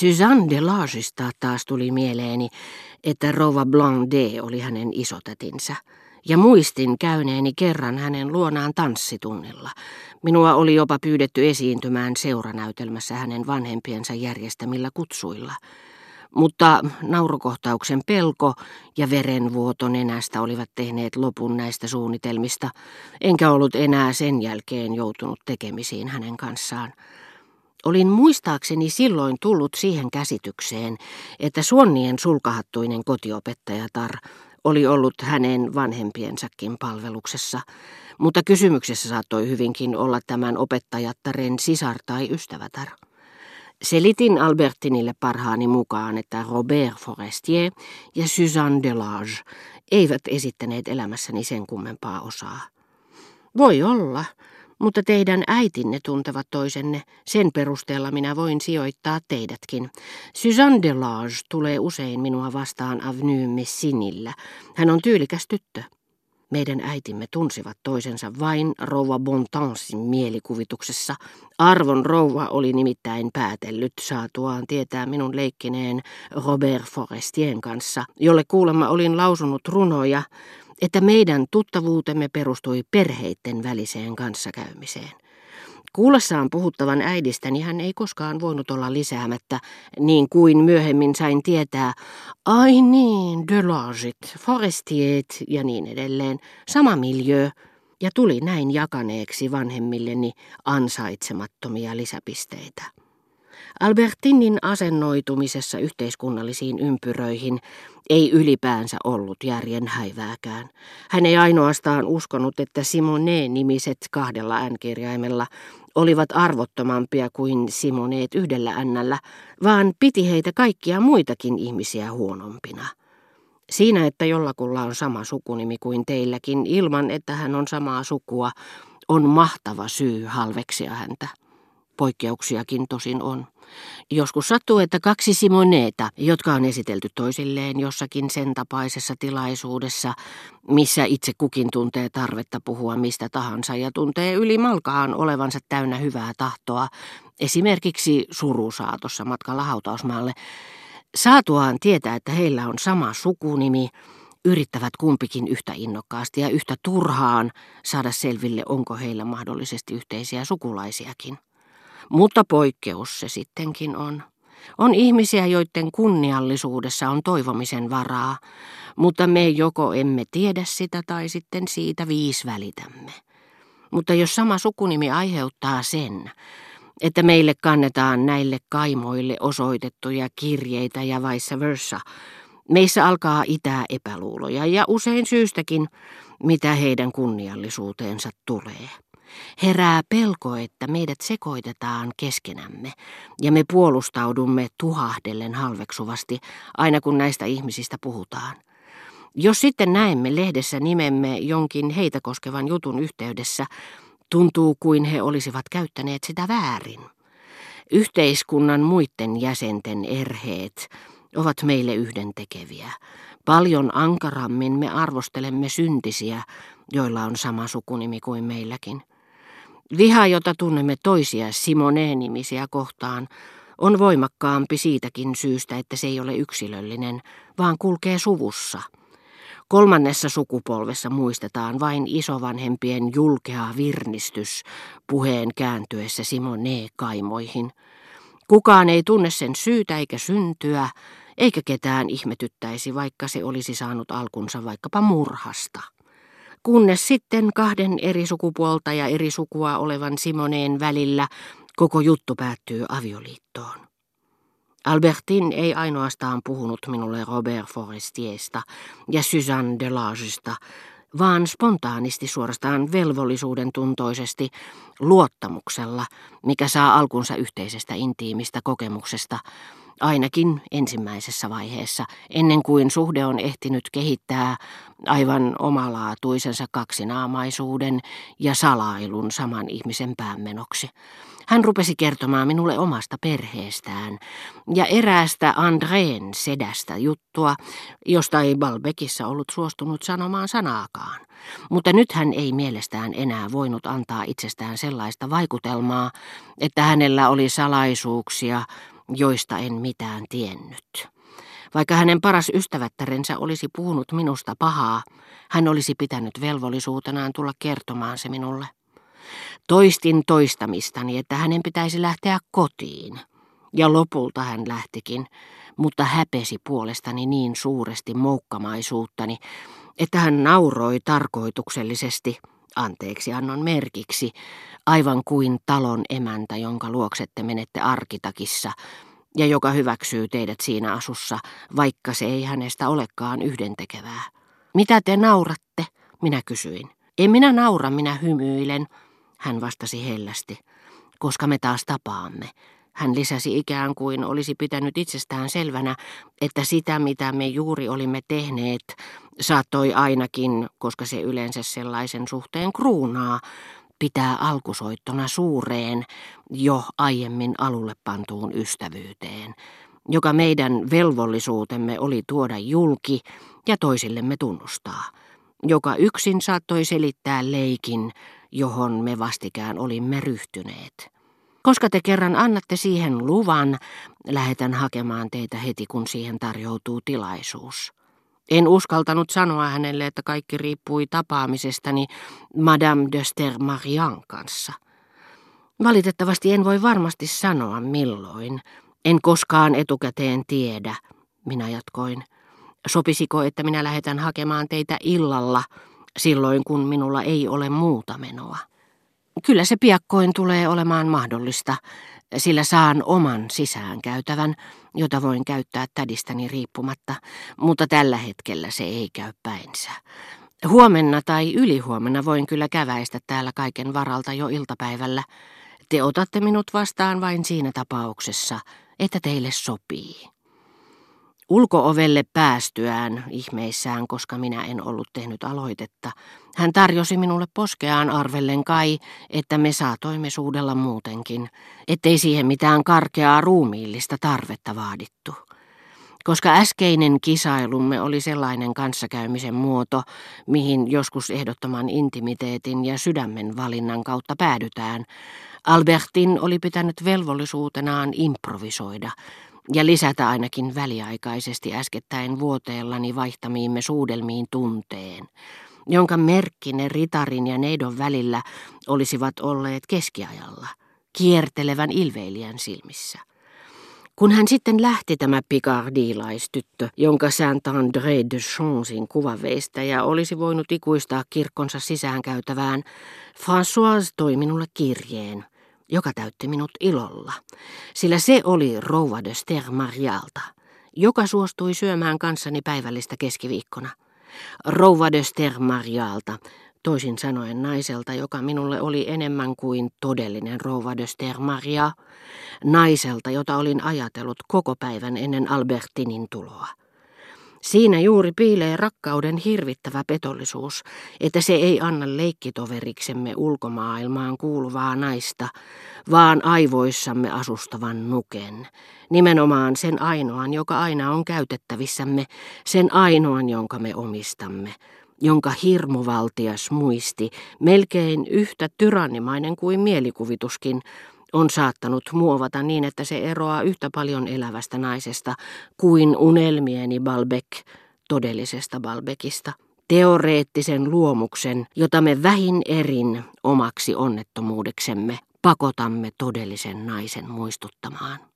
Suzanne de Lagista taas tuli mieleeni, että Rova Blondet oli hänen isotätinsä, ja muistin käyneeni kerran hänen luonaan tanssitunnilla. Minua oli jopa pyydetty esiintymään seuranäytelmässä hänen vanhempiensa järjestämillä kutsuilla. Mutta naurukohtauksen pelko ja verenvuoto nenästä olivat tehneet lopun näistä suunnitelmista, enkä ollut enää sen jälkeen joutunut tekemisiin hänen kanssaan. Olin muistaakseni silloin tullut siihen käsitykseen, että Suonnien sulkahattuinen kotiopettajatar oli ollut hänen vanhempiensakin palveluksessa, mutta kysymyksessä saattoi hyvinkin olla tämän opettajattaren sisar tai ystävätar. Selitin Albertinille parhaani mukaan, että Robert Forestier ja Suzanne Delage eivät esittäneet elämässäni sen kummempaa osaa. Voi olla, mutta teidän äitinne tuntevat toisenne. Sen perusteella minä voin sijoittaa teidätkin. Suzanne Delage tulee usein minua vastaan Avenue Messinillä. Hän on tyylikäs tyttö. Meidän äitimme tunsivat toisensa vain rouva Bontansin mielikuvituksessa. Arvon rouva oli nimittäin päätellyt saatuaan tietää minun leikkineen Robert Forestien kanssa, jolle kuulemma olin lausunut runoja, että meidän tuttavuutemme perustui perheitten väliseen kanssakäymiseen. Kuullessaan puhuttavan äidistäni hän ei koskaan voinut olla lisäämättä, niin kuin myöhemmin sain tietää, ai niin, Delagit, Forestiet ja niin edelleen, sama miljö, ja tuli näin jakaneeksi vanhemmilleni ansaitsemattomia lisäpisteitä. Albertinin asennoitumisessa yhteiskunnallisiin ympyröihin ei ylipäänsä ollut järjen häivääkään. Hän ei ainoastaan uskonut, että Simone-nimiset kahdella n-kirjaimella olivat arvottomampia kuin Simoneet yhdellä ännällä, vaan piti heitä kaikkia muitakin ihmisiä huonompina. Siinä, että jollakulla on sama sukunimi kuin teilläkin, ilman että hän on samaa sukua, on mahtava syy halveksia häntä. Poikkeuksiakin tosin on. Joskus sattuu, että kaksi Simoneeta, jotka on esitelty toisilleen jossakin sen tapaisessa tilaisuudessa, missä itse kukin tuntee tarvetta puhua mistä tahansa ja tuntee yli malkaan olevansa täynnä hyvää tahtoa, esimerkiksi surusaatossa matkalla hautausmaalle, saatuaan tietää, että heillä on sama sukunimi, yrittävät kumpikin yhtä innokkaasti ja yhtä turhaan saada selville, onko heillä mahdollisesti yhteisiä sukulaisiakin. Mutta poikkeus se sittenkin on. On ihmisiä, joiden kunniallisuudessa on toivomisen varaa, mutta me joko emme tiedä sitä tai sitten siitä viis välitämme. Mutta jos sama sukunimi aiheuttaa sen, että meille kannetaan näille kaimoille osoitettuja kirjeitä ja vice versa, meissä alkaa itää epäluuloja ja usein syystäkin, mitä heidän kunniallisuuteensa tulee. Herää pelko, että meidät sekoitetaan keskenämme ja me puolustaudumme tuhahdellen halveksuvasti aina kun näistä ihmisistä puhutaan. Jos sitten näemme lehdessä nimemme jonkin heitä koskevan jutun yhteydessä, tuntuu kuin he olisivat käyttäneet sitä väärin. Yhteiskunnan muiden jäsenten erheet ovat meille yhdentekeviä. Paljon ankarammin me arvostelemme syntisiä, joilla on sama sukunimi kuin meilläkin. Viha, jota tunnemme toisia Simone-nimisiä kohtaan, on voimakkaampi siitäkin syystä, että se ei ole yksilöllinen, vaan kulkee suvussa. Kolmannessa sukupolvessa muistetaan vain isovanhempien julkea virnistys puheen kääntyessä Simone-kaimoihin. Kukaan ei tunne sen syytä eikä syntyä, eikä ketään ihmetyttäisi, vaikka se olisi saanut alkunsa vaikkapa murhasta kunnes sitten kahden eri sukupuolta ja eri sukua olevan Simoneen välillä koko juttu päättyy avioliittoon. Albertin ei ainoastaan puhunut minulle Robert Forestiersta ja Suzanne Delagesta, vaan spontaanisti suorastaan velvollisuuden tuntoisesti, luottamuksella, mikä saa alkunsa yhteisestä intiimistä kokemuksesta, ainakin ensimmäisessä vaiheessa, ennen kuin suhde on ehtinyt kehittää aivan omalaatuisensa kaksinaamaisuuden ja salailun saman ihmisen päämenoksi. Hän rupesi kertomaan minulle omasta perheestään ja eräästä Andreen sedästä juttua, josta ei Balbekissa ollut suostunut sanomaan sanaakaan. Mutta nyt hän ei mielestään enää voinut antaa itsestään sellaista vaikutelmaa, että hänellä oli salaisuuksia joista en mitään tiennyt. Vaikka hänen paras ystävättärensä olisi puhunut minusta pahaa, hän olisi pitänyt velvollisuutenaan tulla kertomaan se minulle. Toistin toistamistani, että hänen pitäisi lähteä kotiin. Ja lopulta hän lähtikin, mutta häpesi puolestani niin suuresti moukkamaisuuttani, että hän nauroi tarkoituksellisesti, anteeksi annon merkiksi, aivan kuin talon emäntä, jonka luoksette menette arkitakissa, ja joka hyväksyy teidät siinä asussa, vaikka se ei hänestä olekaan yhdentekevää. Mitä te nauratte? Minä kysyin. En minä naura, minä hymyilen, hän vastasi hellästi, koska me taas tapaamme. Hän lisäsi ikään kuin olisi pitänyt itsestään selvänä, että sitä mitä me juuri olimme tehneet, saattoi ainakin, koska se yleensä sellaisen suhteen kruunaa, pitää alkusoittona suureen, jo aiemmin alulle pantuun ystävyyteen, joka meidän velvollisuutemme oli tuoda julki ja toisillemme tunnustaa, joka yksin saattoi selittää leikin, johon me vastikään olimme ryhtyneet. Koska te kerran annatte siihen luvan, lähetän hakemaan teitä heti, kun siihen tarjoutuu tilaisuus. En uskaltanut sanoa hänelle, että kaikki riippui tapaamisestani Madame de Stermarian kanssa. Valitettavasti en voi varmasti sanoa milloin. En koskaan etukäteen tiedä, minä jatkoin. Sopisiko, että minä lähetän hakemaan teitä illalla, silloin kun minulla ei ole muuta menoa? Kyllä se piakkoin tulee olemaan mahdollista, sillä saan oman sisäänkäytävän, jota voin käyttää tädistäni riippumatta, mutta tällä hetkellä se ei käy päinsä. Huomenna tai ylihuomenna voin kyllä käväistä täällä kaiken varalta jo iltapäivällä. Te otatte minut vastaan vain siinä tapauksessa, että teille sopii. Ulkoovelle päästyään ihmeissään, koska minä en ollut tehnyt aloitetta, hän tarjosi minulle poskeaan arvellen kai, että me saatoimme suudella muutenkin, ettei siihen mitään karkeaa ruumiillista tarvetta vaadittu. Koska äskeinen kisailumme oli sellainen kanssakäymisen muoto, mihin joskus ehdottoman intimiteetin ja sydämen valinnan kautta päädytään, Albertin oli pitänyt velvollisuutenaan improvisoida, ja lisätä ainakin väliaikaisesti äskettäin vuoteellani vaihtamiimme suudelmiin tunteen, jonka merkki ne ritarin ja neidon välillä olisivat olleet keskiajalla, kiertelevän ilveilijän silmissä. Kun hän sitten lähti tämä pikardilaistyttö, jonka Saint-André de Chansin ja olisi voinut ikuistaa kirkkonsa sisäänkäytävään, François toi minulle kirjeen, joka täytti minut ilolla, sillä se oli rouva de Stermarialta, joka suostui syömään kanssani päivällistä keskiviikkona. Rouva de Stermarialta, toisin sanoen naiselta, joka minulle oli enemmän kuin todellinen rouva de Stermaria, naiselta, jota olin ajatellut koko päivän ennen Albertinin tuloa. Siinä juuri piilee rakkauden hirvittävä petollisuus, että se ei anna leikkitoveriksemme ulkomaailmaan kuuluvaa naista, vaan aivoissamme asustavan nuken. Nimenomaan sen ainoan, joka aina on käytettävissämme, sen ainoan, jonka me omistamme, jonka hirmuvaltias muisti, melkein yhtä tyrannimainen kuin mielikuvituskin, on saattanut muovata niin, että se eroaa yhtä paljon elävästä naisesta kuin unelmieni Balbec todellisesta Balbekista. Teoreettisen luomuksen, jota me vähin erin omaksi onnettomuudeksemme pakotamme todellisen naisen muistuttamaan.